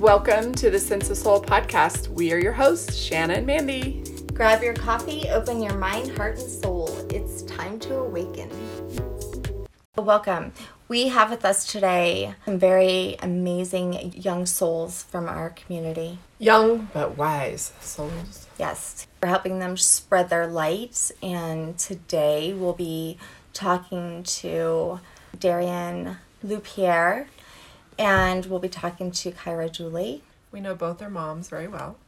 Welcome to the Sense of Soul podcast. We are your hosts, Shanna and Mandy. Grab your coffee, open your mind, heart, and soul. It's time to awaken. Welcome. We have with us today some very amazing young souls from our community. Young but wise souls. Yes, we're helping them spread their light, and today we'll be talking to Darian Lupierre, and we'll be talking to Kyra Julie. We know both their moms very well.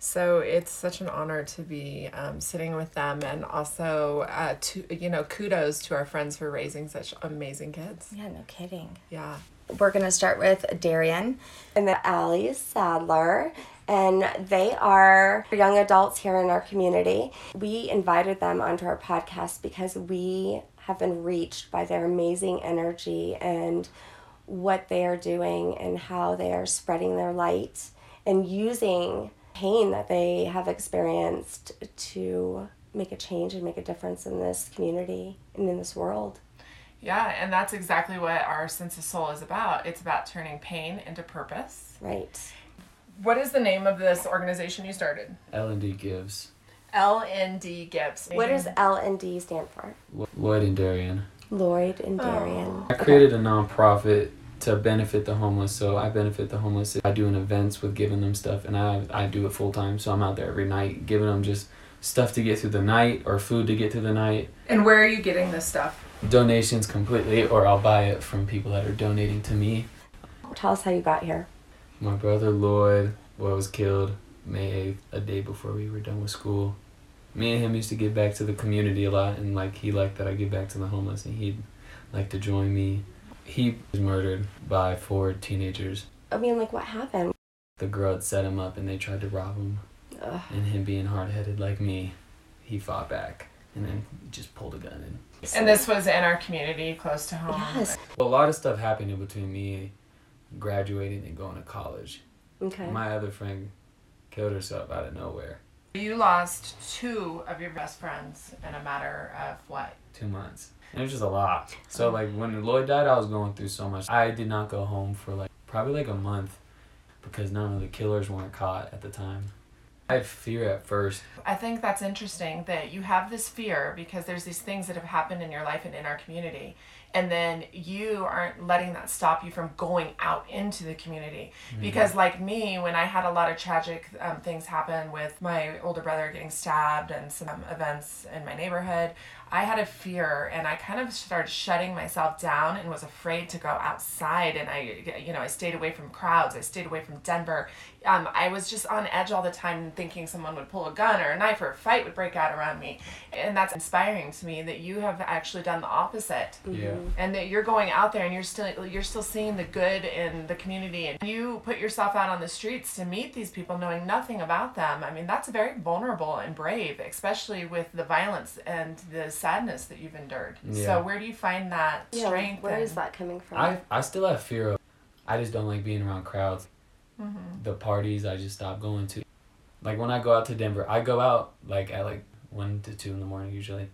So it's such an honor to be um, sitting with them, and also, uh, to you know, kudos to our friends for raising such amazing kids. Yeah, no kidding. Yeah. We're going to start with Darian and the Allie Sadler. And they are young adults here in our community. We invited them onto our podcast because we have been reached by their amazing energy and what they are doing and how they are spreading their light and using pain that they have experienced to make a change and make a difference in this community and in this world. Yeah, and that's exactly what our sense of soul is about. It's about turning pain into purpose. Right. What is the name of this organization you started? L and D gives. LND Gives. What does L and D stand for? Lloyd and Darian. Lloyd and oh. Darian. I created a nonprofit to benefit the homeless. So I benefit the homeless. I do an events with giving them stuff, and I I do it full time. So I'm out there every night giving them just stuff to get through the night or food to get through the night. And where are you getting this stuff? Donations completely, or I'll buy it from people that are donating to me. Tell us how you got here. My brother Lloyd was killed May 8th, a day before we were done with school. Me and him used to give back to the community a lot, and like he liked that I give back to the homeless, and he'd like to join me. He was murdered by four teenagers. I mean, like, what happened? The girl had set him up, and they tried to rob him. Ugh. And him being hard headed like me, he fought back, and then just pulled a gun and. And this was in our community, close to home. Yes. A lot of stuff happened in between me graduating and going to college. Okay. My other friend killed herself out of nowhere. You lost two of your best friends in a matter of what? two months. And it was just a lot. So like when Lloyd died, I was going through so much. I did not go home for like probably like a month because none of the killers weren't caught at the time. I had fear at first. I think that's interesting that you have this fear because there's these things that have happened in your life and in our community. And then you aren't letting that stop you from going out into the community. Because, like me, when I had a lot of tragic um, things happen with my older brother getting stabbed and some events in my neighborhood, I had a fear and I kind of started shutting myself down and was afraid to go outside. And I, you know, I stayed away from crowds. I stayed away from Denver. Um, I was just on edge all the time, thinking someone would pull a gun or a knife or a fight would break out around me. And that's inspiring to me that you have actually done the opposite Yeah. and that you're going out there and you're still you're still seeing the good in the community and you put yourself out on the streets to meet these people knowing nothing about them i mean that's very vulnerable and brave especially with the violence and the sadness that you've endured Yeah. so where do you find that Yeah, strength where and- is that coming from? I I still have fear of. I just don't like being around crowds. Mhm. The parties I just stopped going to. Like when I go out to Denver, I go out like at like one to two in the morning usually.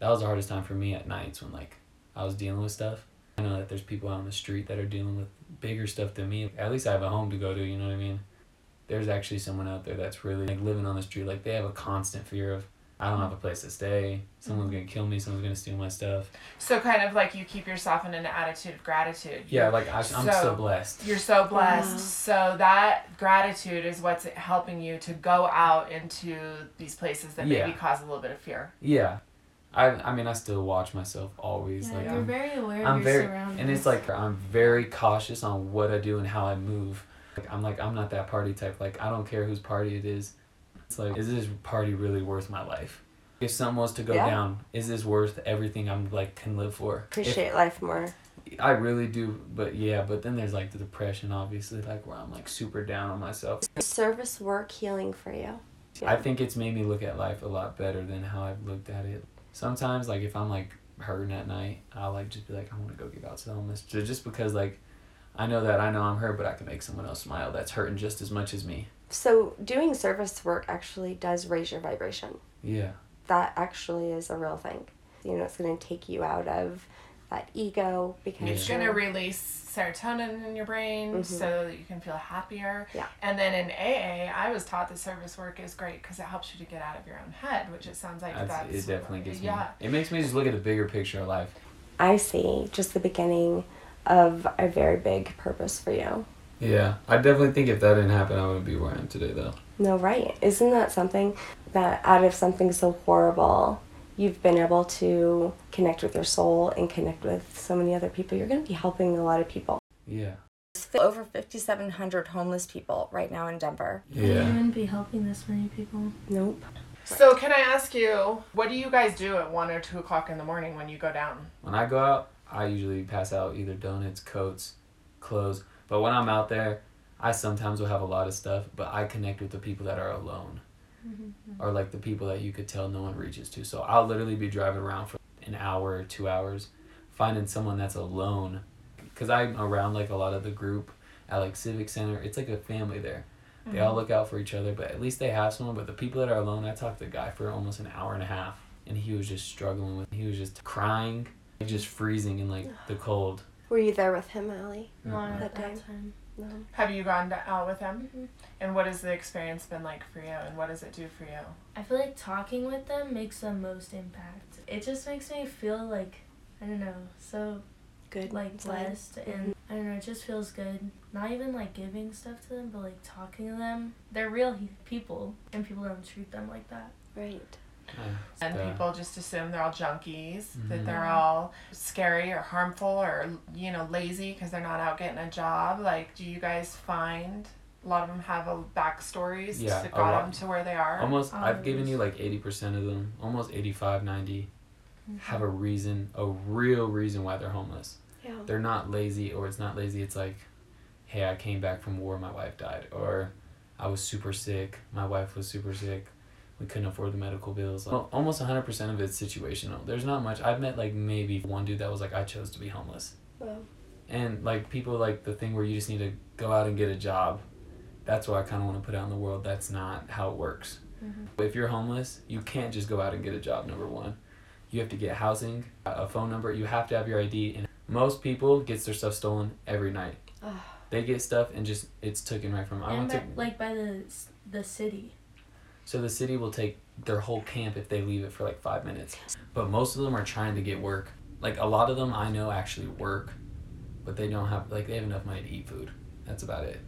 That was the hardest time for me at nights when like I was dealing with stuff. I know that there's people out on the street that are dealing with bigger stuff than me. At least I have a home to go to. You know what I mean? There's actually someone out there that's really like living on the street. Like they have a constant fear of I don't have a place to stay. Someone's gonna kill me. Someone's gonna steal my stuff. so kind of like you keep yourself in an attitude of gratitude Yeah, like I, I'm So- so blessed. You're so blessed. Wow. So that gratitude is what's helping you to go out into these places that Yeah. maybe cause a little bit of fear. Yeah, I I mean I still watch myself always. Yeah, like you're I'm, very aware I'm of your very surroundings. and it's like I'm very cautious on what I do and how I move. Like, I'm like I'm not that party type. Like I don't care whose party it is. It's like is this party really worth my life? If something was to go Yeah. down, is this worth everything I'm like can live for? If- Appreciate life more. I really do, but yeah, but then there's like the depression, obviously, like where I'm like super down on myself. Service work healing for you. I think it's made me look at life a lot better than how I've looked at it. Sometimes, like if I'm like hurting at night, I'll like just be like, I want to go give out to homeless, just because like I know that I know I'm hurt, but I can make someone else smile that's hurting just as much as me. So doing service work actually does raise your vibration. Yeah, That actually is a real thing. You know, it's going to take you out of that ego because It's Yeah. going to release serotonin in your brain Mhm. so that you can feel happier. Yeah. And then in AA, I was taught that service work is great because it helps you to get out of your own head, which it sounds like That's, that's. it definitely gets me. Yeah. It makes me just look at the bigger picture of life. I see just the beginning of a very big purpose for you. Yeah, I definitely think if that didn't happen, I wouldn't be where I am today, though. No, right. Isn't that something that out of something so horrible, you've been able to connect with your soul and connect with so many other people? You're going to be helping a lot of people. Yeah. Over 5,700 homeless people right now in Denver. I wouldn't even be helping this many people. Nope. So, can I ask you, what do you guys do at 1 or 2 o'clock in the morning when you go down? When I go out, I usually pass out either donuts, coats, clothes. But when I'm out there, I sometimes will have a lot of stuff, but I connect with the people that are alone. Mm-hmm. Or like the people that you could tell no one reaches to. So I'll literally be driving around for an hour or two hours, finding someone that's alone. Because I'm around like a lot of the group at like Civic Center. It's like a family there. They all mm-hmm. look out for each other, but at least they have someone. But the people that are alone, I talked to the guy for almost an hour and a half, and he was just struggling with. He was just crying, just freezing in like the cold. Were you there with him, Allie? Not That at that time? time. No. Have you gone to, out with them? Mhm. And what has the experience been like for you? And what does it do for you? I feel like talking with them makes the most impact. It just makes me feel like I don't know, so Good. like inside. blessed and I don't know, it just feels good. Not even like giving stuff to them, but like talking to them. They're real he- people, and people don't treat them like that. Right. Yeah, And yeah. people just assume they're all junkies, that Mhm. they're all scary or harmful or, you know, lazy because they're not out getting a job. Like, do you guys find a lot of them have a backstories Yeah, that got them to where they are? Almost, I've given you like 80% of them, almost 85, 90, have a reason, a real reason why they're homeless. Yeah. They're not lazy, or it's not lazy, it's like, hey, I came back from war, my wife died. Or I was super sick, my wife was super sick, we couldn't afford the medical bills. Like, almost 100% of it's situational. There's not much. I've met like maybe one dude that was like, I chose to be homeless. Wow. And like people like the thing where you just need to go out and get a job. That's what I kind of want to put out in the world. That's not how it works. Mhm. If you're homeless, you can't just go out and get a job. Number one, you have to get housing, a phone number. You have to have your ID. And most people gets their stuff stolen every night. Ugh. They get stuff and just it's taken right from. 'em. I and went to by, like by the the city. So the city will take their whole camp if they leave it for like five minutes. But most of them are trying to get work. Like a lot of them I know actually work, but they don't have like they have enough money to eat food. That's about it.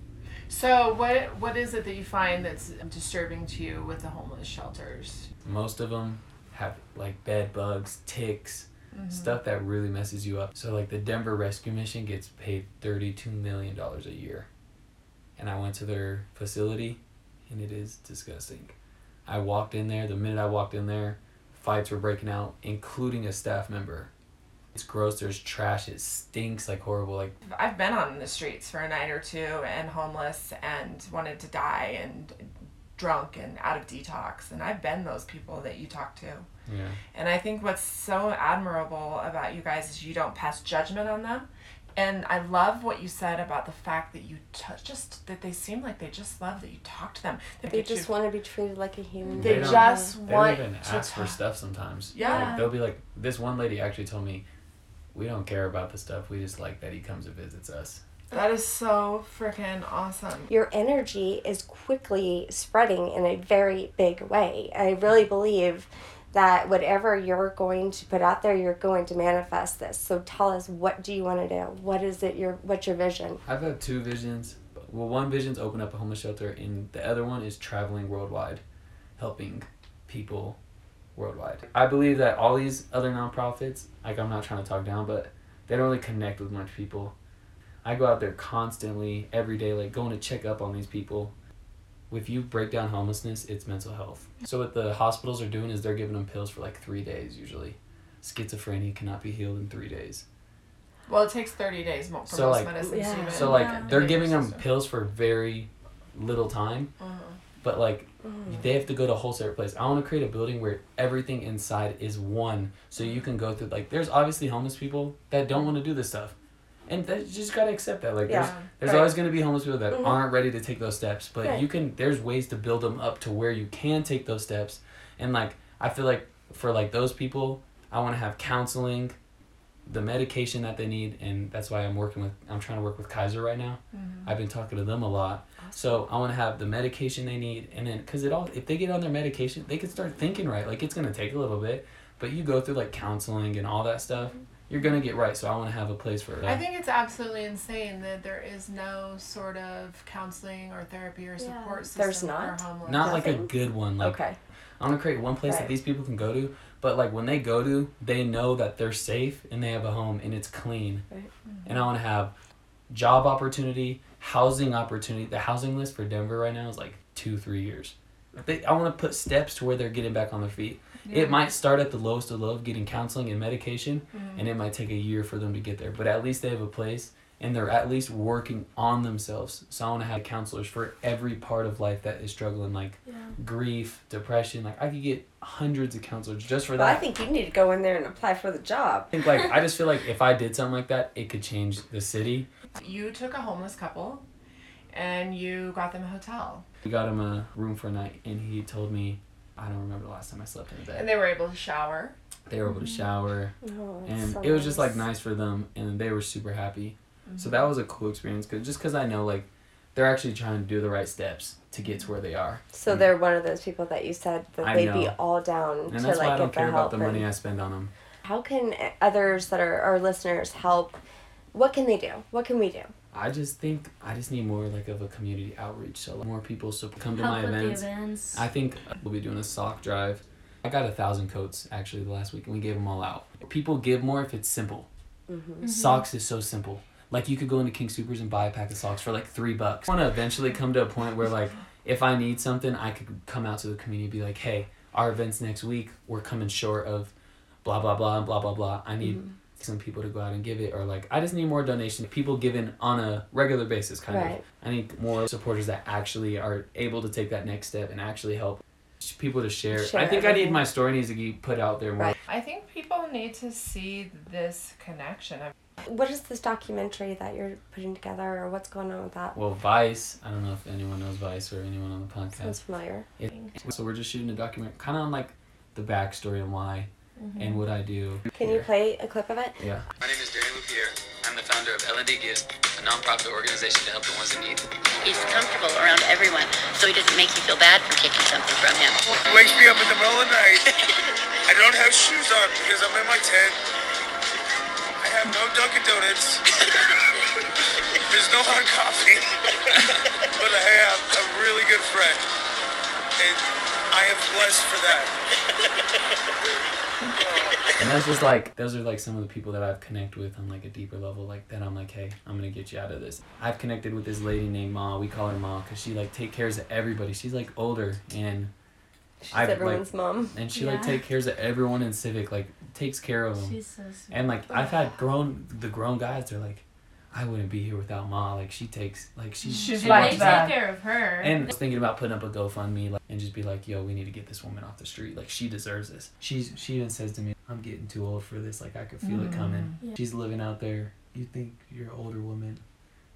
So, what what is it that you find that's disturbing to you with the homeless shelters? Most of them have like bed bugs, ticks, Mm-hmm. stuff that really messes you up. So like the Denver Rescue Mission gets paid thirty-two million dollars a year, and I went to their facility, and it is disgusting. I walked in there. The minute I walked in there, fights were breaking out, including a staff member. It's gross. There's trash. It stinks like horrible. Like I've been on the streets for a night or two and homeless and wanted to die and drunk and out of detox. And I've been those people that you talk to. yeah, And I think what's so admirable about you guys is you don't pass judgment on them. And I love what you said about the fact that you t- just that they seem like they just love that you talk to them. That They get you- just want to be treated like a human they They just they want don't even to ask for stuff sometimes. Yeah. Like, they'll be like, this one lady actually told me, we don't care about the stuff. We just like that he comes and visits us. That is so freaking awesome. your energy is quickly spreading in a very big way. I really believe that whatever you're going to put out there, you're going to manifest this. So tell us, what do you want to do? What is it? Your what's your vision? I've had two visions. Well, one vision's open up a homeless shelter, and the other one is traveling worldwide, helping people worldwide. I believe that all these other nonprofits, like I'm not trying to talk down, but they don't really connect with much people. I go out there constantly, every day, like going to check up on these people. If you break down homelessness, it's mental health. So what the hospitals are doing is they're giving them pills for like three days usually. Schizophrenia cannot be healed in three days. Well, it takes 30 days for So, most like- medicines Yeah. So like Yeah. they're giving them pills for very little time, Mhm. but like they have to go to a whole separate place. I want to create a building where everything inside is one, so you can go through. Like, there's obviously homeless people that don't want to do this stuff, and that, you just gotta accept that. Like, there's Yeah. there's Right. always gonna be homeless people that Mhm. aren't ready to take those steps, but Right. you can. There's ways to build them up to where you can take those steps, and like I feel like for like those people, I want to have counseling, the medication that they need, and that's why I'm working with. I'm trying to work with Kaiser right now. I've been talking to them a lot. So I want to have the medication they need, and then because it all, if they get on their medication, they can start thinking right. Like it's gonna take a little bit, but you go through like counseling and all that stuff, you're gonna get right. So I want to have a place for that. I think it's absolutely insane that there is no sort of counseling or therapy or Yeah. support system There's not? for homeless. Not like a good one. Like okay. I want to create one place that these people can go to, but like when they go to, they know that they're safe and they have a home and it's clean. Right. Mm-hmm. And I want to have job opportunity, housing opportunity. The housing list for Denver right now is like two, three years. They, I want to put steps to where they're getting back on their feet. It might start at the lowest of low of getting counseling and medication, mm-hmm. and it might take a year for them to get there. But at least they have a place and they're at least working on themselves. So I want to have counselors for every part of life that is struggling, like Yeah. grief, depression. Like I could get hundreds of counselors just for that. Well, I think you need to go in there and apply for the job. I think like I just feel like if I did something like that, it could change the city. You took a homeless couple and you got them a hotel. We got him a room for a night, and he told me, I don't remember the last time I slept in a bed. And they were able to shower. They were able to shower, Oh, and so it was just like nice. nice for them, and they were super happy. So mm-hmm. that was a cool experience, cause just cause I know like they're actually trying to do the right steps to get to where they are. So they're one of those people that you said that I they'd be all down And to that's like why I get don't the care help. about the money I spend on them. How can others that are our listeners help? What can they do? What can we do? I just think I just need more like of a community outreach, so like, more people so come to Help my with events. the events. I think uh, we'll be doing a sock drive. I got a thousand coats actually the last week, and we gave them all out. People give more if it's simple. Mm-hmm. mm-hmm. Socks is so simple. Like you could go into King Soopers and buy a pack of socks for like three bucks. I want to eventually come to a point where like if I need something, I could come out to the community and be like, hey, our events next week, we're coming short of blah blah blah and blah blah blah. I need mm-hmm. Some people to go out and give it, or like I just need more donations. People giving on a regular basis, kind Right. of. I need more supporters that actually are able to take that next step and actually help people to share. Share I think I need my story needs to be put out there more. Right. I think people need to see this connection. What is this documentary that you're putting together, or what's going on with that? Well, Vice. I don't know if anyone knows Vice or anyone on the podcast. Sounds familiar. It, so we're just shooting a document, kind of on like the backstory and why and what I do. Can you play a clip of it? Yeah. My name is Darren Lupierre. I'm the founder of L&D Gives, a nonprofit organization to help the ones in need. He's comfortable around everyone, so he doesn't make you feel bad for taking something from him. wakes me up in the middle of the night. I don't have shoes on because I'm in my tent. I have no Dunkin' Donuts. There's no hot coffee. but I have a really good friend. And I am blessed for that. And that's just like those are like some of the people that I've connected with on like a deeper level. Like that, I'm like, hey, I'm gonna get you out of this. I've connected with this lady named Ma. We call her Ma because she like take cares of everybody. She's like older and She's I've, like- everyone's mom. and she like Yeah. take cares of everyone in Civic. Like takes care of them. She's so sweet. And like I've had grown the grown guys. They're like, I wouldn't be here without Ma. Like she takes like she She's she like they that. take care of her. and I was thinking about putting up a GoFundMe like, and just be like, yo, we need to get this woman off the street. Like she deserves this. She's she even says to me, I'm getting too old for this. Like I could feel it mm. coming. Yeah. She's living out there. You think you're an older woman,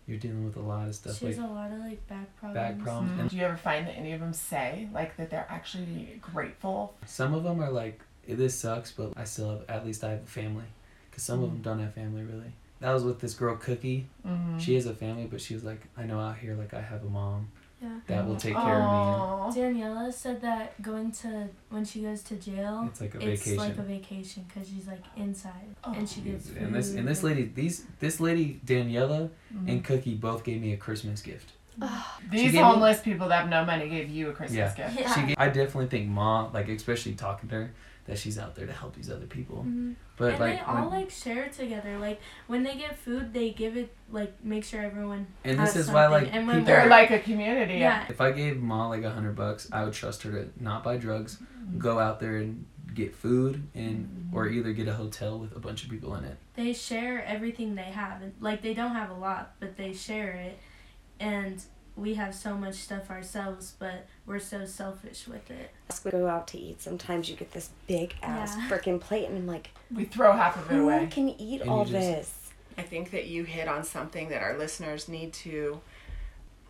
you're dealing with a lot of stuff she has like a lot of like back problems. back problems. And Do you ever find that any of them say like that they're actually grateful? some of them are like, this sucks, but I still have at least I have a family. Cause some of mm. them don't have family really. That was with this girl Cookie. Mm-hmm. She has a family, but she was like, I know out here like I have a mom Yeah. that will take care of me. Daniela said that going to when she goes to jail. It's like a it's vacation. like a vacation because she's like inside and she gets food. and this and this lady these this lady Daniela and Cookie both gave me a Christmas gift. These gave me- homeless people that have no money gave you a Christmas Yeah. gift. Yeah. She gave, I definitely think mom like especially talking to her that she's out there to help these other people. Mhm. But and like they all when- like share together. Like when they get food, they give it like make sure everyone. and has this is why like and when people They're like a community. yeah, if I gave Ma like a hundred bucks, I would trust her to not buy drugs, go out there and get food and or either get a hotel with a bunch of people in it. they share everything they have. And, Like they don't have a lot, but they share it, and we have so much stuff ourselves, but we're so selfish with it. As we go out to eat. Sometimes you get this big ass Yeah. freaking plate, and I'm like, We throw half of it away. who away. can eat And all just- this? I think that you hit on something that our listeners need to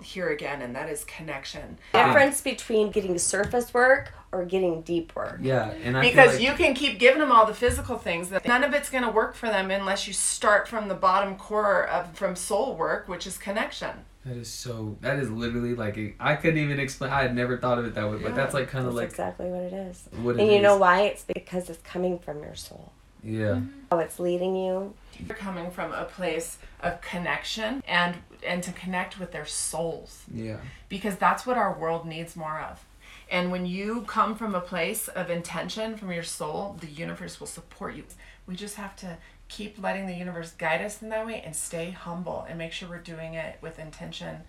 hear again, and that is connection. Difference between getting surface work or getting deep work. Yeah, and I Because like, you can keep giving them all the physical things that none of it's going to work for them unless you start from the bottom core of from soul work, which is connection. That is so that is literally like a, I couldn't even explain. I had never thought of it that way, but that's like kind of like exactly what it is. what it And you know why? It's because it's coming from your soul. Yeah, mm-hmm. How it's leading you. You're coming from a place of connection and and to connect with their souls. yeah. because that's what our world needs more of. And when you come from a place of intention from your soul, the universe will support you. We just have to keep letting the universe guide us in that way and stay humble and make sure we're doing it with intention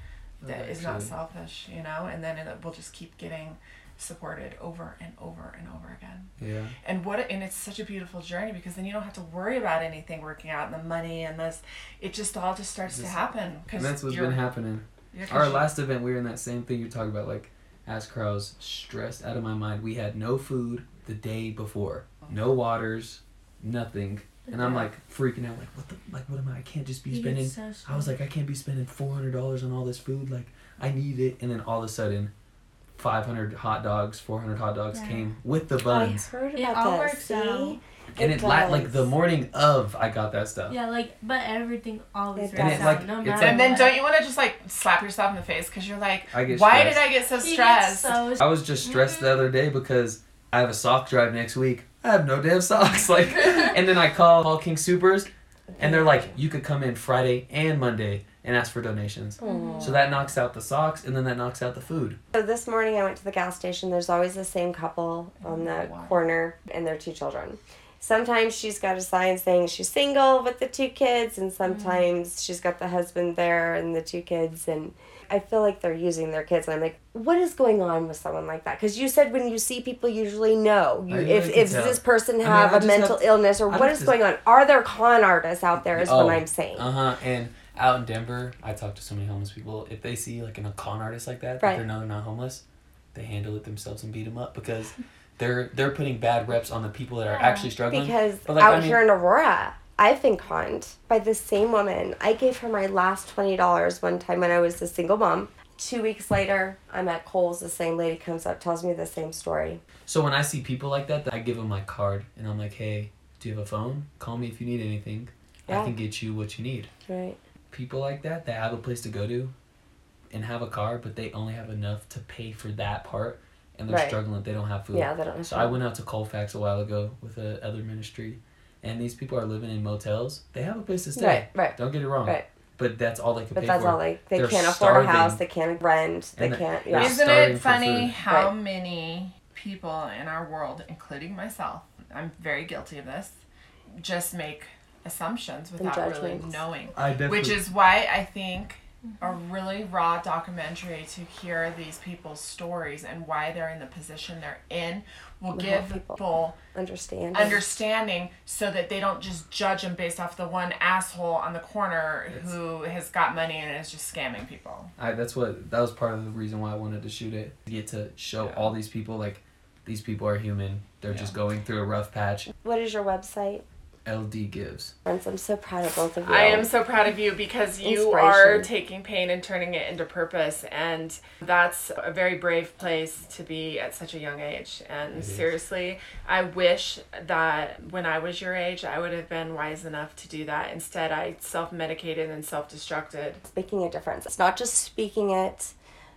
that is not selfish, you know, and then it will just keep getting supported over and over and over again. Yeah. And what and it's such a beautiful journey because then you don't have to worry about anything working out and the money and this it just all just starts to happen because that's what's been happening. Our last event, we were in that same thing you talk about. Like, as crows, stressed out of my mind. We had no food the day before, oh. no waters, nothing, and I'm like freaking out. Like, what the? Like, what am I? I can't just be spending. so I was like, I can't be spending four hundred dollars on all this food. Like, I need it. And then all of a sudden, five hundred hot dogs, four hundred hot dogs Yeah. came with the I buns. heard It about all that. works See? out. And it, la- like the morning of, I got that stuff. Yeah, like, but everything always It works does. out, like- no matter like- And then what. don't you want to just like slap yourself in the face because you're like, I get why stressed. did I get so stressed? so I was just stressed the mm-hmm. other day because I have a sock drive next week. I have no damn socks. Like, and then I call call King Soopers, and they're like, you could come in Friday and Monday and ask for donations. So that knocks out the socks, and then that knocks out the food. So this morning I went to the gas station. There's always the same couple on oh, the Wow. corner and their two children. Sometimes she's got a sign saying she's single with the two kids, and sometimes she's got the husband there and the two kids. And I feel like they're using their kids. And I'm like, what is going on with someone like that? Because you said when you see people, you usually know you, if, if tell. this person I mean, have I a mental have to- illness or I what have going on. Are there con artists out there? Is Oh, what I'm saying. Uh huh. And out in Denver, I talk to so many homeless people. If they see like a con artist like that, that Right. they're know they're not homeless, they handle it themselves and beat them up because they're they're putting bad reps on the people that are Yeah. actually struggling. Because like, out I mean- here in Aurora, I've been conned by the same woman. I gave her my last twenty dollars one time when I was a single mom. Two weeks later, I'm at Kohl's. The same lady comes up, tells me the same story. So when I see people like that, I give them my card and I'm like, hey, do you have a phone? Call me if you need anything. Yeah. I can get you what you need. Right. People like that that have a place to go to and have a car, but they only have enough to pay for that part and they're Right. struggling. They don't have food. Yeah, they don't have So I went out to Colfax a while ago with a other ministry, and these people are living in motels. They have a place to stay. Right, right. Don't get it wrong. Right. But that's all they can But pay that's for. all like they They're can't afford a house. They can't rent. They And the- can't. they're Yeah. Isn't it funny how Right. many people in our world, including myself, I'm very guilty of this, just make assumptions without really knowing. I definitely. Which is why I think a really raw documentary to hear these people's stories and why they're in the position they're in will Will give help people. people Understand. understanding so that they don't just judge them based off the one asshole on the corner who has got money and is just scamming people. I, that's what that was part of the reason why I wanted to shoot it. To get to show Yeah. all these people like these people are human. They're just going through a rough patch. what is your website? LD gives. Friends, I'm so proud of both of you. I am so proud of you because you are taking pain and turning it into purpose, and that's a very brave place to be at such a young age. And is. seriously, I wish that when I was your age, I would have been wise enough to do that. Instead, I self medicated and self destructed. making a difference. It's not just speaking it,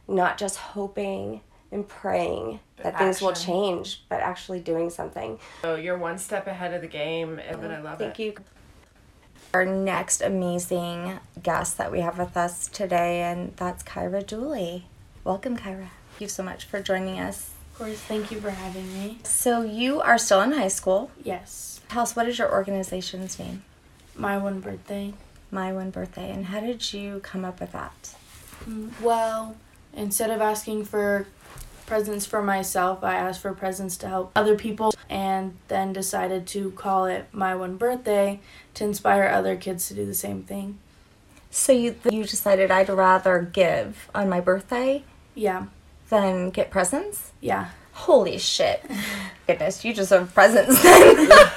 not just hoping and praying But that things will change, but actually doing something. So you're one step ahead of the game, and I love Thank it. Thank you. Our next amazing guest that we have with us today, and that's Kyra Dooley. Welcome, Kyra. Thank you so much for joining us. Of course, thank you for having me. So, you are still in high school. Yes. Tell us, what is your organization's name? My one birthday. My One Birthday. And how did you come up with that? Mm, well, instead of asking for presents for myself, I asked for presents to help other people and then decided to call it my one birthday to inspire other kids to do the same thing. So, you, you decided I'd rather give on my birthday Yeah. than get presents? Yeah. Holy shit. Goodness, you deserve presents then.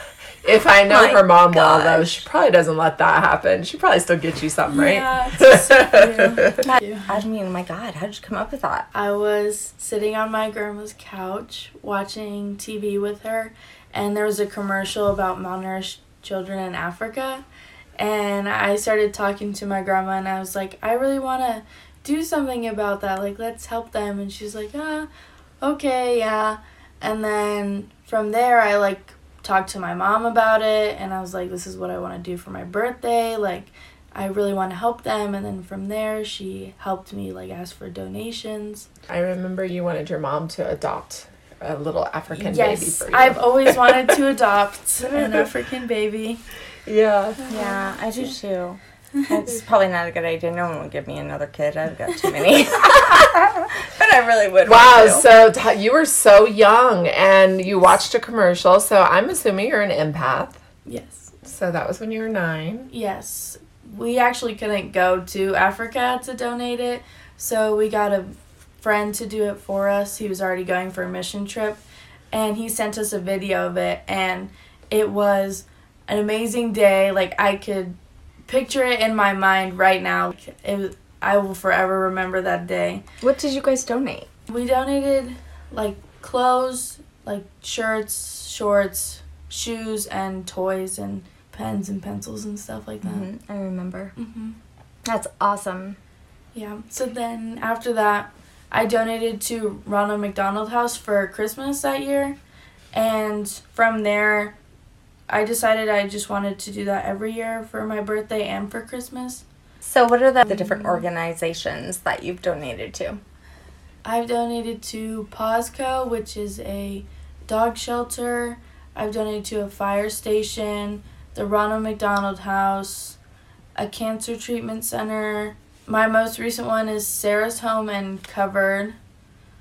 If I know My her mom well, though, she probably doesn't let that happen. She probably still gets you something, right? Yeah, it's so cute. I mean, my God, how did you come up with that? I was sitting on my grandma's couch watching TV with her, and there was a commercial about malnourished children in Africa. And I started talking to my grandma, and I was like, I really want to do something about that. Like, let's help them. And she's like, ah, okay, yeah. And then from there, I like talked to my mom about it, and I was like, this is what I want to do for my birthday. Like, I really want to help them. And then from there, she helped me like ask for donations. I remember you wanted your mom to adopt a little African baby yes, for you. I've always wanted to adopt an African baby. yeah. Yeah, I do too. It's probably not a good idea. No one would give me another kid. I've got too many. but I really would. Wow, so t- you were so young and you watched a commercial, so I'm assuming you're an empath. Yes. So that was when you were nine. Yes. We actually couldn't go to Africa to donate it, so we got a friend to do it for us. He was already going for a mission trip, and he sent us a video of it, and it was an amazing day. Like I could picture it in my mind right now. It was, I will forever remember that day. what did you guys donate? We donated like clothes, like shirts, shorts, shoes, and toys and pens and pencils and stuff like that. Mhm, I remember. hmm That's awesome. Yeah. So then after that, I donated to Ronald McDonald House for Christmas that year, and from there, I decided I just wanted to do that every year for my birthday and for Christmas. So, what are the, the different organizations that you've donated to? I've donated to PawsCo, which is a dog shelter. I've donated to a fire station, the Ronald McDonald House, a cancer treatment center. My most recent one is Sarah's Home and Covered.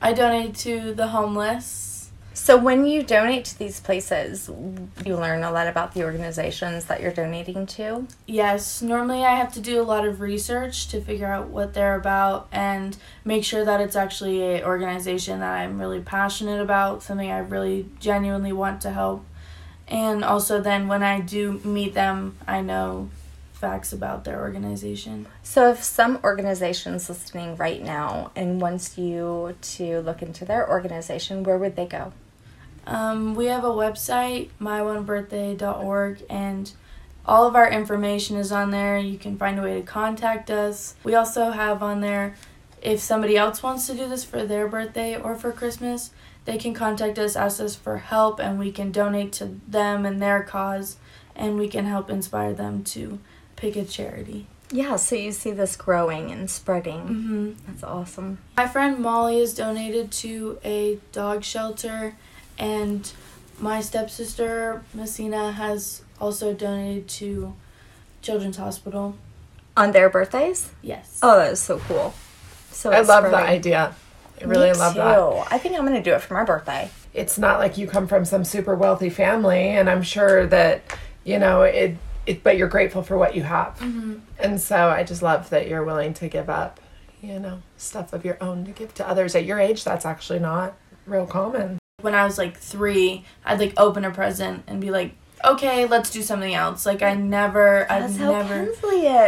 I donate to the homeless. So, when you donate to these places, you learn a lot about the organizations that you're donating to. Yes, normally I have to do a lot of research to figure out what they're about and make sure that it's actually an organization that I'm really passionate about, something I really genuinely want to help. And also then when I do meet them, I know facts about their organization. So, if some organization's listening right now and wants you to look into their organization, where would they go? Um, we have a website, myoneBirthday.org, and all of our information is on there. You can find a way to contact us. We also have on there if somebody else wants to do this for their birthday or for Christmas, they can contact us, ask us for help, and we can donate to them and their cause, and we can help inspire them to pick a charity. Yeah, so you see this growing and spreading. Mm-hmm. That's awesome. My friend Molly is donated to a dog shelter, and my stepsister Messina has also donated to Children's Hospital. On their birthdays? Yes. Oh, that is so cool. So I it's love the spreading. idea. I really Me love too. that. I think I'm gonna do it for my birthday. It's not like you come from some super wealthy family, and I'm sure that, you know, it, it but you're grateful for what you have. Mm-hmm. And so I just love that you're willing to give up, you know, stuff of your own to give to others. At your age, that's actually not real common. When I was like three, I'd like open a present and be like, "Okay, let's do something else." Like I never, That's I've never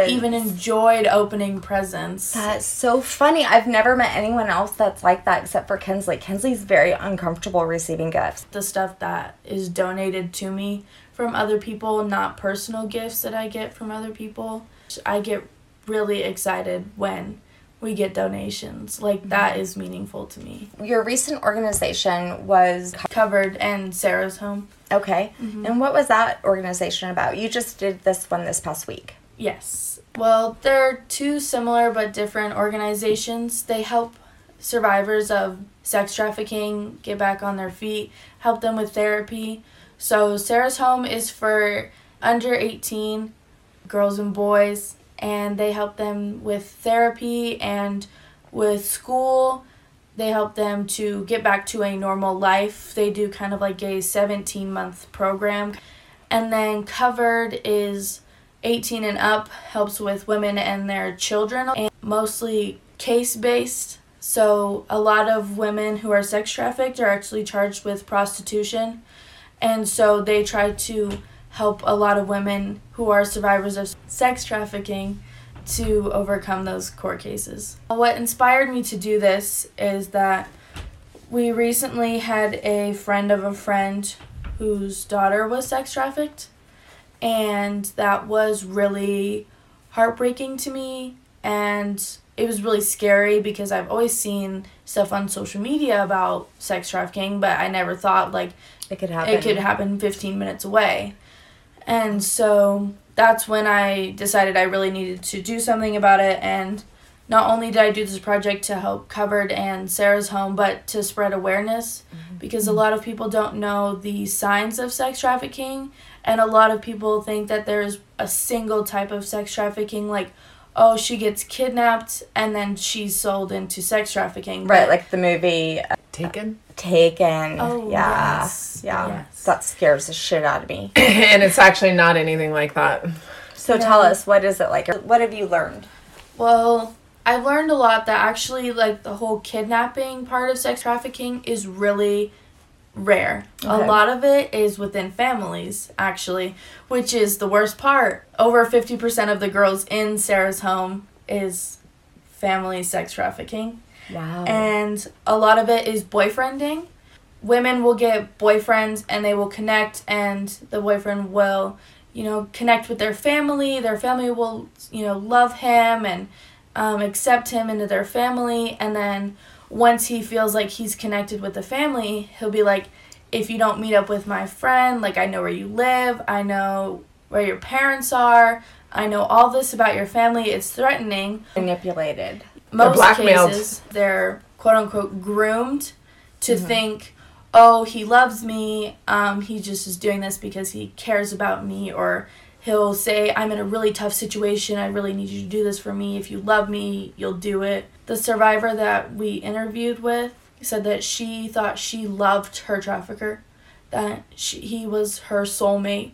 even enjoyed opening presents. That's so funny. I've never met anyone else that's like that except for Kinsley. Kinsley's very uncomfortable receiving gifts. the stuff that is donated to me from other people, not personal gifts that I get from other people. I get really excited when we get donations. Like mm-hmm. that is meaningful to me. Your recent organization was Covered and Sarah's home. okay. Mm-hmm. And what was that organization about? You just did this one this past week. Yes. Well, they're two similar but different organizations. They help survivors of sex trafficking get back on their feet, help them with therapy. So, Sarah's Home is for under 18 girls and boys, and they help them with therapy and with school. They help them to get back to a normal life. They do kind of like a 17 month program. And then Covered is 18 and up, helps with women and their children, and mostly case based. So, a lot of women who are sex trafficked are actually charged with prostitution. And so, they try to help a lot of women who are survivors of sex trafficking to overcome those court cases. What inspired me to do this is that we recently had a friend of a friend whose daughter was sex trafficked, and that was really heartbreaking to me and it was really scary because I've always seen stuff on social media about sex trafficking, but I never thought like It could happen. it could happen 15 minutes away. And so that's when I decided I really needed to do something about it. And not only did I do this project to help Covered and Sarah's Home, but to spread awareness because a lot of people don't know the signs of sex trafficking. And a lot of people think that there's a single type of sex trafficking, like, oh, she gets kidnapped and then she's sold into sex trafficking. Right, But- like the movie uh, Taken. Taken. Oh, yeah. yes. Yeah. Yes. That scares the shit out of me. and it's actually not anything like that. So tell us, what is it like? What have you learned? Well, I've learned a lot that actually, like, the whole kidnapping part of sex trafficking is really rare. A lot of it is within families, actually, which is the worst part. Over 50% of the girls in Sarah's home is family sex trafficking. Wow. And a lot of it is boyfriending. Women will get boyfriends and they will connect, and the boyfriend will, you know, connect with their family. Their family will, you know, love him and um, accept him into their family. And then once he feels like he's connected with the family, he'll be like, if you don't meet up with my friend, like, I know where you live, I know where your parents are, I know all this about your family. It's threatening manipulated. Most blackmailed. cases they're quote unquote groomed to think oh he loves me um, he just is doing this because he cares about me or he'll say i'm in a really tough situation i really need you to do this for me if you love me you'll do it. The survivor that we interviewed with said that she thought she loved her trafficker that she, he was her soulmate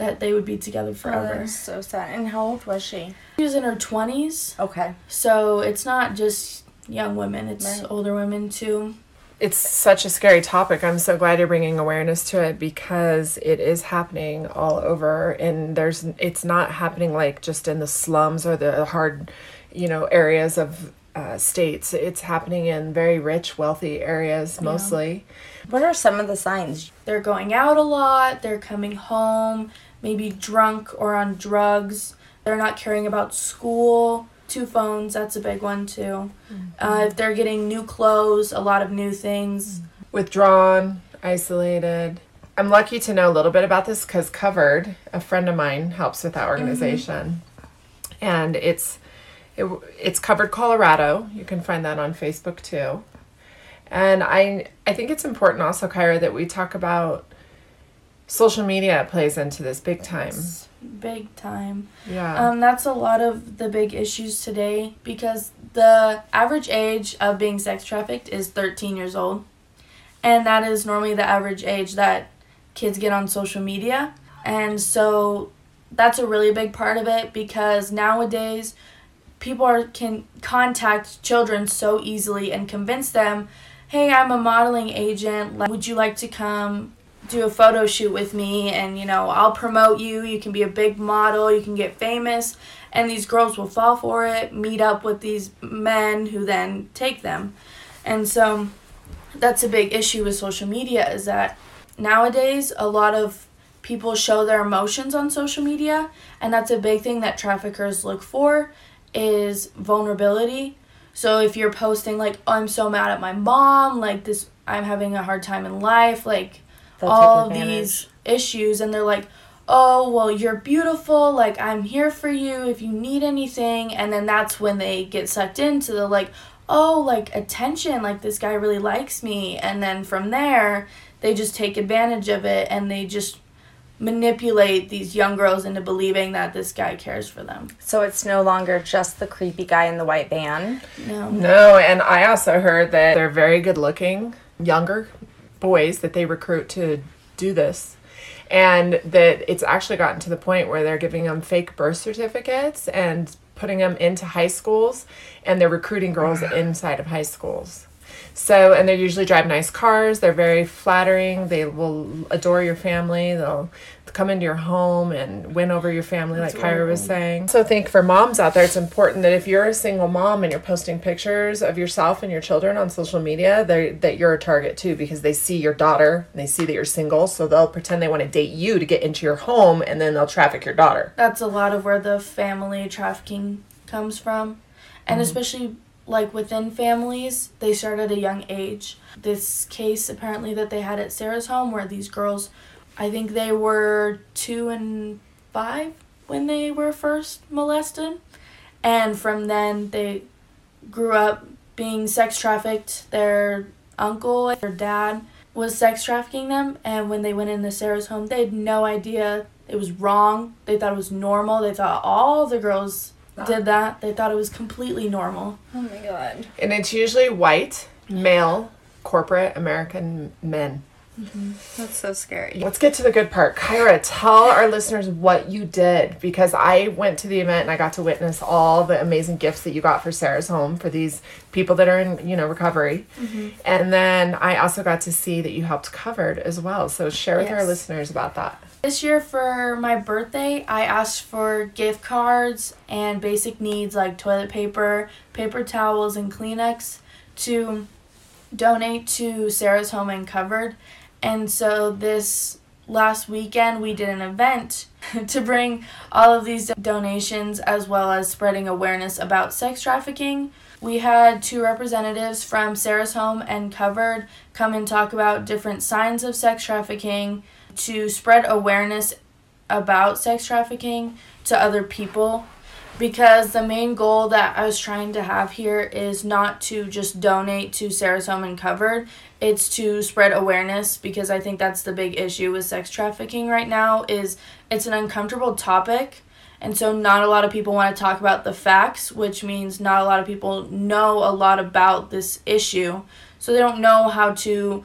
that they would be together Oh, forever that's so sad. And how old was she? she was in her 20s Okay. so it's not just young women, it's Right. older women too. It's such a scary topic. I'm so glad you're bringing awareness to it because it is happening all over and there's it's not happening like just in the slums or the hard, you know, areas of uh, states. It's happening in very rich, wealthy areas mostly. What are some of the signs? They're going out a lot, they're coming home, maybe drunk or on drugs. They're not caring about school. Two phones, that's a big one too. Mm-hmm. Uh, if they're getting new clothes, a lot of new things. Mm-hmm. withdrawn, isolated. I'm lucky to know a little bit about this because Covered, a friend of mine, helps with that mm-hmm. organization, and it's it, it's Covered Colorado. You can find that on Facebook too. And I I think it's important also, Kyra, that we talk about social media plays into this big time. Big time. Yeah. Um, that's a lot of the big issues today because the average age of being sex trafficked is 13 years old. And that is normally the average age that kids get on social media. And so that's a really big part of it because nowadays people are can contact children so easily and convince them, "Hey, I'm a modeling agent. Like, Would you like to come do a photo shoot with me and you know I'll promote you. You can be a big model. You can get famous. And these girls will fall for it meet up with these men who then take them. And so that's a big issue with social media is that nowadays a lot of people show their emotions on social media. And that's a big thing that traffickers look for is vulnerability. So if you're posting like oh, i'm so mad at my mom like this i'm having a hard time in life like all take of these issues and they're like oh well you're beautiful. Like i'm here for you if you need anything. And then that's when they get sucked into the like oh like attention. Like this guy really likes me. And then from there they just take advantage of it and they just manipulate these young girls into believing that this guy cares for them. So it's no longer just the creepy guy in the white van. no. No, and I also heard that they're very good looking younger boys that they recruit to do this. And that it's actually gotten to the point where they're giving them fake birth certificates and putting them into high schools and they're recruiting girls inside of high schools. So, and they usually drive nice cars. They're very flattering. They will adore your family. They'll come into your home and win over your family, like Kyra was saying. So, I think for moms out there, it's important that if you're a single mom and you're posting pictures of yourself and your children on social media, that you're a target too because they see your daughter and they see that you're single, so they'll pretend they want to date you to get into your home, and then they'll traffic your daughter. That's a lot of where the family trafficking comes from. And mm-hmm. especially like within families, they start at a young age. This case apparently that they had at Sarah's home where these girls I think they were 2 and 5 when they were first molested. And from then they grew up being sex trafficked. Their uncle, their dad was sex trafficking them and when they went into Sarah's home, they had no idea it was wrong. They thought it was normal. They thought all the girls did that. They thought it was completely normal. Oh my god. And it's usually white, male, corporate American men. That's so scary. Let's get to the good part. Kyra, tell our listeners what you did because I went to the event and I got to witness all the amazing gifts that you got for Sarah's home for these people that are in, you know, recovery. Mm-hmm. And then I also got to see that you helped covered as well. So share with our listeners about that. This year for my birthday, I asked for gift cards and basic needs like toilet paper, paper towels, and Kleenex to donate to Sarah's Home and Covered. And so this last weekend, we did an event to bring all of these donations as well as spreading awareness about sex trafficking. We had two representatives from Sarah's Home and Covered come and talk about different signs of sex trafficking to spread awareness about sex trafficking to other people because the main goal that I was trying to have here is not to just donate to Sarah's Home and Covered. It's to spread awareness because I think that's the big issue with sex trafficking right now is it's an uncomfortable topic and so not a lot of people want to talk about the facts, which means not a lot of people know a lot about this issue. So they don't know how to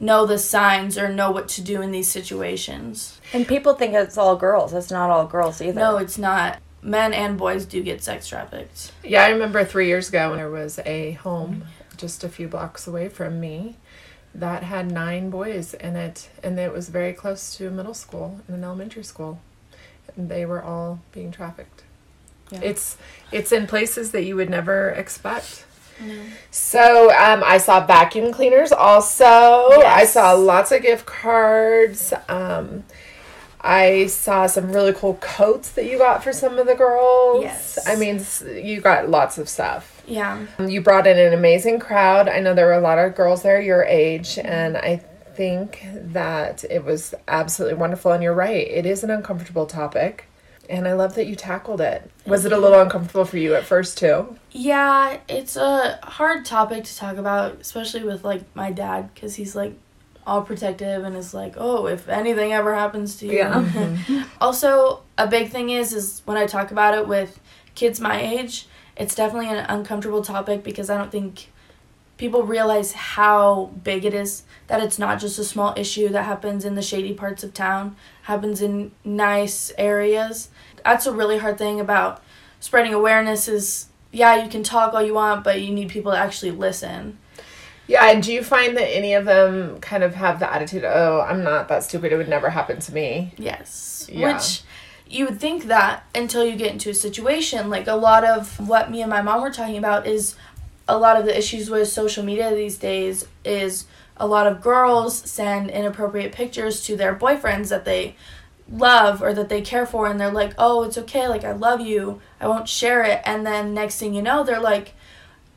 know the signs or know what to do in these situations. And people think it's all girls. It's not all girls either. No, it's not. Men and boys do get sex trafficked. Yeah, I remember three years ago when there was a home just a few blocks away from me that had nine boys in it, and it was very close to a middle school and an elementary school, and they were all being trafficked. It's it's in places that you would never expect. So um, I saw vacuum cleaners also. I saw lots of gift cards. Um, I saw some really cool coats that you got for some of the girls. Yes. I mean, you got lots of stuff. Yeah. You brought in an amazing crowd. I know there were a lot of girls there your age, and I think that it was absolutely wonderful. And you're right, it is an uncomfortable topic. And I love that you tackled it. Was it a little uncomfortable for you at first, too? Yeah, it's a hard topic to talk about, especially with like my dad, because he's like all protective and is like, oh, if anything ever happens to you. Yeah. also, a big thing is is when I talk about it with kids my age, it's definitely an uncomfortable topic because I don't think people realize how big it is. That it's not just a small issue that happens in the shady parts of town, happens in nice areas. That's a really hard thing about spreading awareness is yeah, you can talk all you want, but you need people to actually listen. Yeah, and do you find that any of them kind of have the attitude, oh, I'm not that stupid, it would never happen to me? Yes. Yeah. Which you would think that until you get into a situation. Like a lot of what me and my mom were talking about is a lot of the issues with social media these days is a lot of girls send inappropriate pictures to their boyfriends that they love or that they care for and they're like, "Oh, it's okay. Like I love you. I won't share it." And then next thing you know, they're like,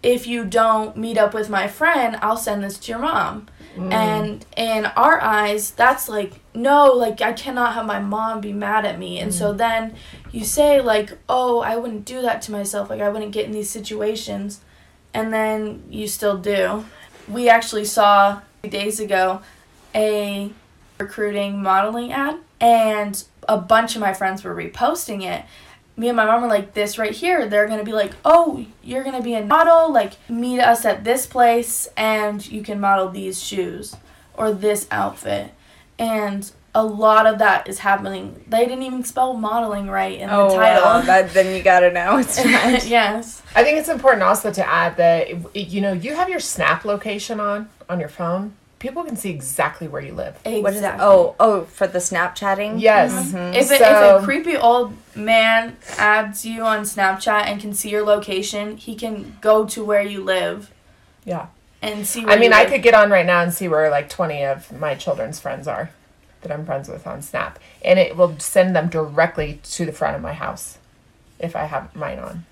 "If you don't meet up with my friend, I'll send this to your mom." Mm. And in our eyes, that's like, no, like I cannot have my mom be mad at me. And so mm. then you say like, "Oh, I wouldn't do that to myself. Like I wouldn't get in these situations." And then you still do. We actually saw days ago a recruiting modeling ad and a bunch of my friends were reposting it me and my mom were like this right here they're gonna be like oh you're gonna be a model like meet us at this place and you can model these shoes or this outfit and a lot of that is happening. They didn't even spell modeling right in Oh, the title. wow. That, then you gotta know it's yes. I think it's important also to add that you know you have your Snap location on on your phone. People can see exactly where you live. What is that? Oh, oh, for the Snapchatting. Yes. Mm-hmm. Mm-hmm. If, it, if a creepy old man adds you on Snapchat and can see your location, he can go to where you live Yeah. and see. Where I mean, you I live. could get on right now and see where like 20 of my children's friends are that I'm friends with on Snap. And it will send them directly to the front of my house if I have mine on.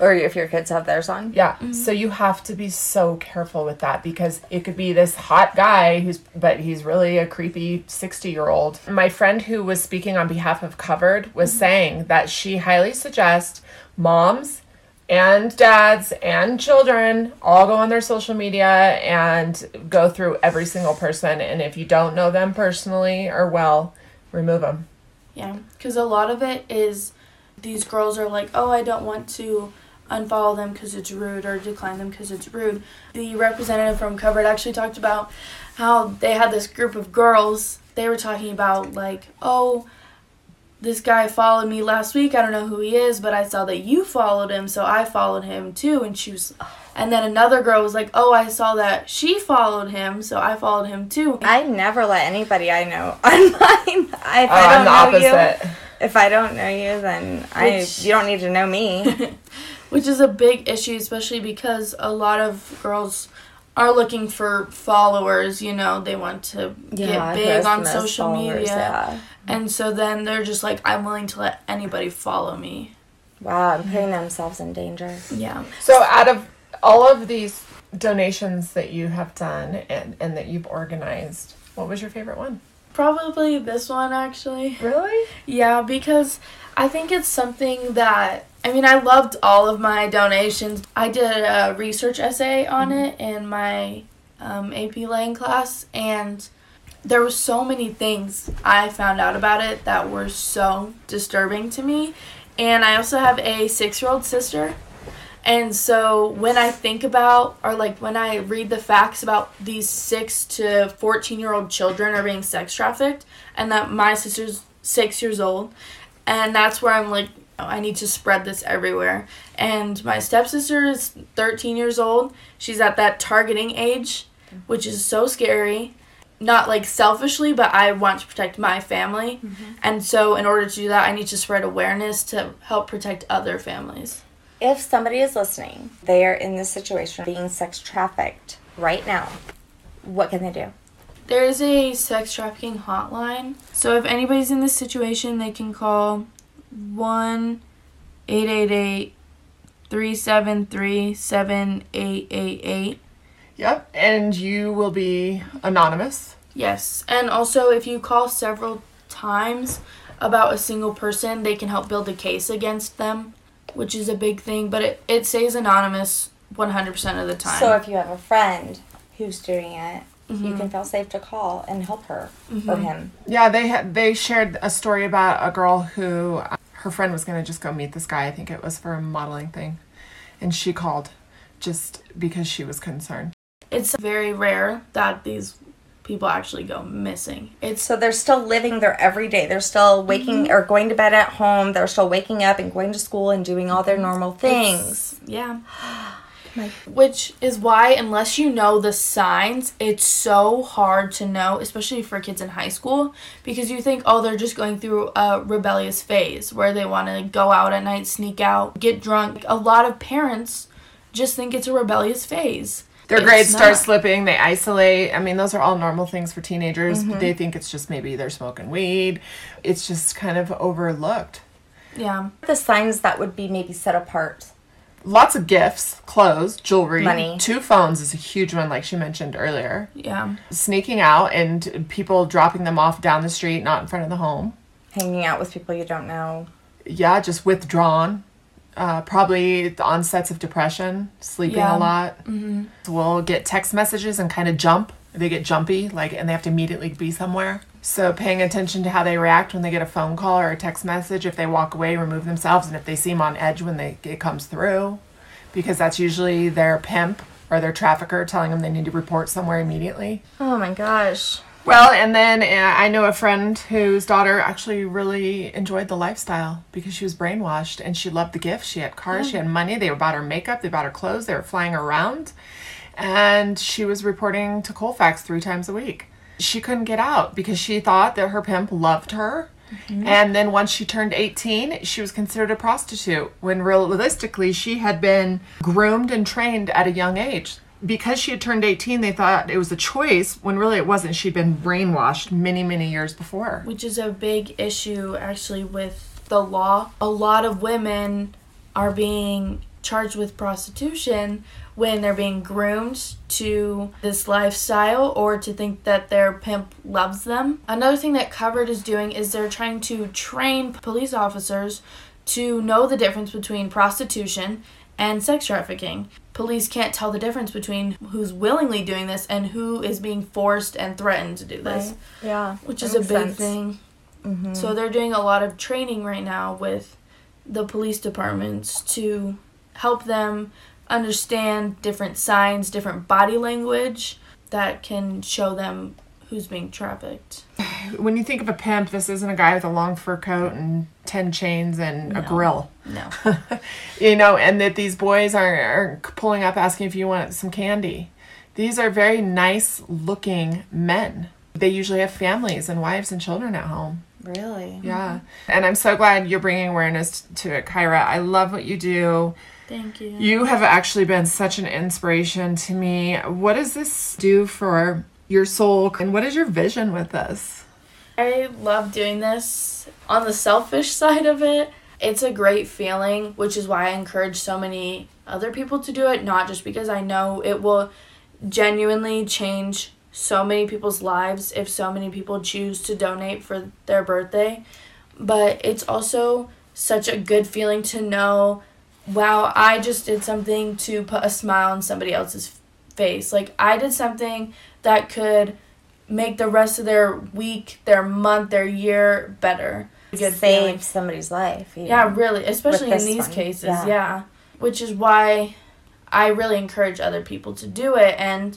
Or if your kids have theirs on. Yeah. Mm-hmm. So you have to be so careful with that because it could be this hot guy who's but he's really a creepy 60-year-old. My friend who was speaking on behalf of Covered was mm-hmm. saying that she highly suggests moms and dads and children all go on their social media and go through every single person and if you don't know them personally or well, remove them. Yeah, because a lot of it is these girls are like, oh, I don't want to unfollow them because it's rude or decline them because it's rude. The representative from Covered actually talked about how they had this group of girls. They were talking about, like, oh, this guy followed me last week. I don't know who he is, but I saw that you followed him, so I followed him too. And she was, and then another girl was like, oh, I saw that she followed him, so I followed him too. I never let anybody I know on mine. If Oh, I I'm don't the know opposite. you, if I don't know you, then I you don't need to know me. which is a big issue especially because a lot of girls are looking for followers you know they want to get big on social media yeah. and so then they're just like i'm willing to let anybody follow me Wow, and putting themselves in danger. yeah So out of all of these donations that you have done and, and that you've organized, what was your favorite one? probably this one actually Really? yeah because i think it's something that i mean i loved all of my donations i did a research essay on it in my um, ap Lang class and there were so many things I found out about it that were so disturbing to me. And I also have a six year old sister. And so when I think about, or like when I read the facts about these six to 14 year old children are being sex trafficked, and that my sister's six years old, and that's where I'm like, "Oh, I need to spread this everywhere. And my stepsister is 13 years old. She's at that targeting age, which is so scary not like selfishly, but I want to protect my family. Mm-hmm. And so, in order to do that, I need to spread awareness to help protect other families. If somebody is listening, they are in this situation being sex trafficked right now. What can they do? There is a sex trafficking hotline. So, if anybody's in this situation, they can call 1 888 373 7888. Yep. And you will be anonymous. Yes, and also if you call several times about a single person, they can help build a case against them, which is a big thing, but it, it stays anonymous 100% of the time. So if you have a friend who's doing it, Mm-hmm. you can feel safe to call and help her or him. Yeah, they had they shared a story about a girl who her friend was going to just go meet this guy. I think it was for a modeling thing. And she called just because she was concerned. it's very rare that these people actually go missing. It's So they're still living their everyday. They're still waking mm-hmm. or going to bed at home. They're still waking up and going to school and doing all their mm-hmm. normal things. Yeah. Which is why, unless you know the signs, it's so hard to know, especially for kids in high school, because you think, oh, they're just going through a rebellious phase where they want to go out at night, sneak out, get drunk. A lot of parents just think it's a rebellious phase. Their It's grades start slipping, they isolate. I mean, those are all normal things for teenagers. Mm-hmm. They think it's just maybe they're smoking weed. It's just kind of overlooked. Yeah. The signs that would be maybe set apart. Lots of gifts, clothes, jewelry, Money. two phones is a huge one, like she mentioned earlier. Yeah. Sneaking out and people dropping them off down the street, not in front of the home. Hanging out with people you don't know. yeah, just withdrawn. Uh, probably the onsets of depression, sleeping Yeah. a lot. Mm-hmm. We'll get text messages and kind of jump. They get jumpy, like, and they have to immediately be somewhere. So paying attention to how they react when they get a phone call or a text message. If they walk away, remove themselves, and if they seem on edge when they it comes through, because that's usually their pimp or their trafficker telling them they need to report somewhere immediately. Oh my gosh. Well, and then uh, I know a friend whose daughter actually really enjoyed the lifestyle because she was brainwashed and she loved the gifts. She had cars, she had money. They bought her makeup, they bought her clothes, they were flying around. And she was reporting to Colfax three times a week. She couldn't get out because she thought that her pimp loved her. Mm-hmm. And then once she turned 18, she was considered a prostitute when realistically she had been groomed and trained at a young age because she had turned 18, they thought it was a choice when really it wasn't. She'd been brainwashed many, many years before. which is a big issue actually with the law. A lot of women are being charged with prostitution when they're being groomed to this lifestyle or to think that their pimp loves them. Another thing that Covered is doing is they're trying to train police officers to know the difference between prostitution and sex trafficking. Police can't tell the difference between who's willingly doing this and who is being forced and threatened to do this Yeah. which is a big sense. thing. Mm-hmm. So they're doing a lot of training right now with the police departments to help them understand different signs, different body language that can show them who's being trafficked. When you think of a pimp, this isn't a guy with a long fur coat and 10 chains and a grill. No. you know, and that these boys are, are pulling up asking if you want some candy. These are very nice looking men. They usually have families and wives and children at home. Really? Yeah. And I'm so glad you're bringing awareness to it, Kyra. I love what you do. Thank you. You have actually been such an inspiration to me. What does this do for your soul? And what is your vision with this? I love doing this. On the selfish side of it, it's a great feeling, which is why I encourage so many other people to do it, not just because I know it will genuinely change so many people's lives if so many people choose to donate for their birthday, but it's also such a good feeling to know wow, I just did something to put a smile on somebody else's face. Like I did something that could make the rest of their week, their month, their year better. Good Save feeling. somebody's life. Yeah, know. really, especially in these one, cases. yeah. Yeah. Which is why I really encourage other people to do it and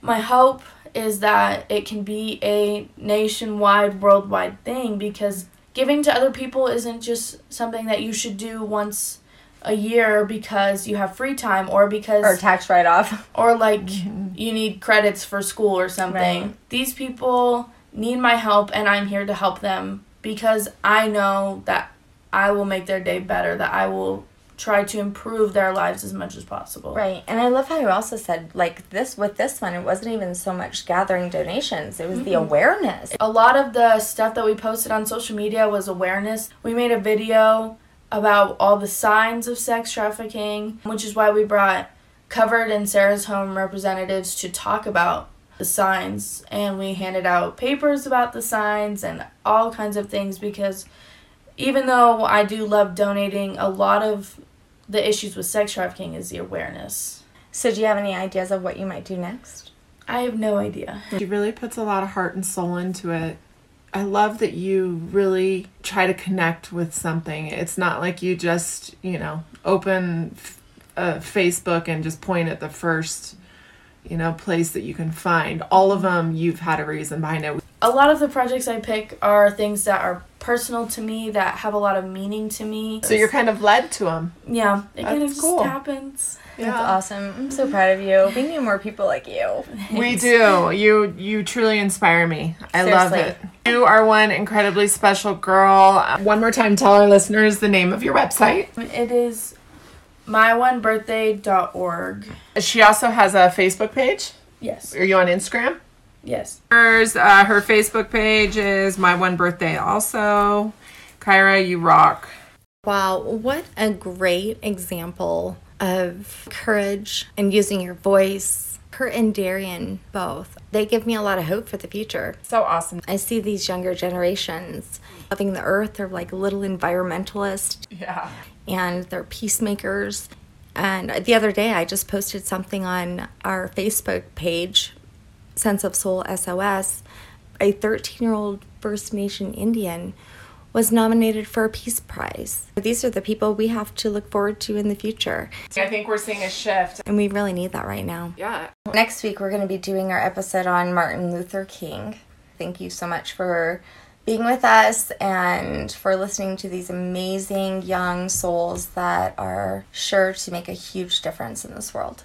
my hope is that it can be a nationwide, worldwide thing because giving to other people isn't just something that you should do once a year because you have free time or because Or tax write off. or like you need credits for school or something. Right. These people need my help and I'm here to help them because I know that I will make their day better, that I will try to improve their lives as much as possible. Right. And I love how you also said like this with this one it wasn't even so much gathering donations. It was the awareness. A lot of the stuff that we posted on social media was awareness. We made a video about all the signs of sex trafficking, which is why we brought Covered and Sarah's Home representatives to talk about the signs. And we handed out papers about the signs and all kinds of things because even though I do love donating, a lot of the issues with sex trafficking is the awareness. So do you have any ideas of what you might do next? I have no idea. She really puts a lot of heart and soul into it. I love that you really try to connect with something. It's not like you just, you know, open f- uh, Facebook and just point at the first, you know, place that you can find. All of them, you've had a reason behind it. a lot of the projects I pick are things that are personal to me that have a lot of meaning to me. So you're kind of led to them. yeah, it kind of That's just cool. happens. That's awesome. I'm so proud of you. We need more people like you. We do. You you truly inspire me. I love it. You are one incredibly special girl. One more time, tell our listeners the name of your website. It is myonebirthday.org. She also has a Facebook page. Yes. Are you on Instagram? Yes. Hers, uh, her Facebook page is my one birthday. Also, Kyra, you rock. Wow, what a great example of courage and using your voice. Her and Darian both. They give me a lot of hope for the future. So awesome. I see these younger generations loving the earth. They're like little environmentalists Yeah. and they're peacemakers. And the other day, I just posted something on our Facebook page, Sense of Soul SOS. A 13 year old First Nation Indian was nominated for a Peace Prize. These are the people we have to look forward to in the future. I think we're seeing a shift. And we really need that right now. Yeah. Next week we're going to be doing our episode on Martin Luther King. thank you so much for being with us and for listening to these amazing young souls that are sure to make a huge difference in this world.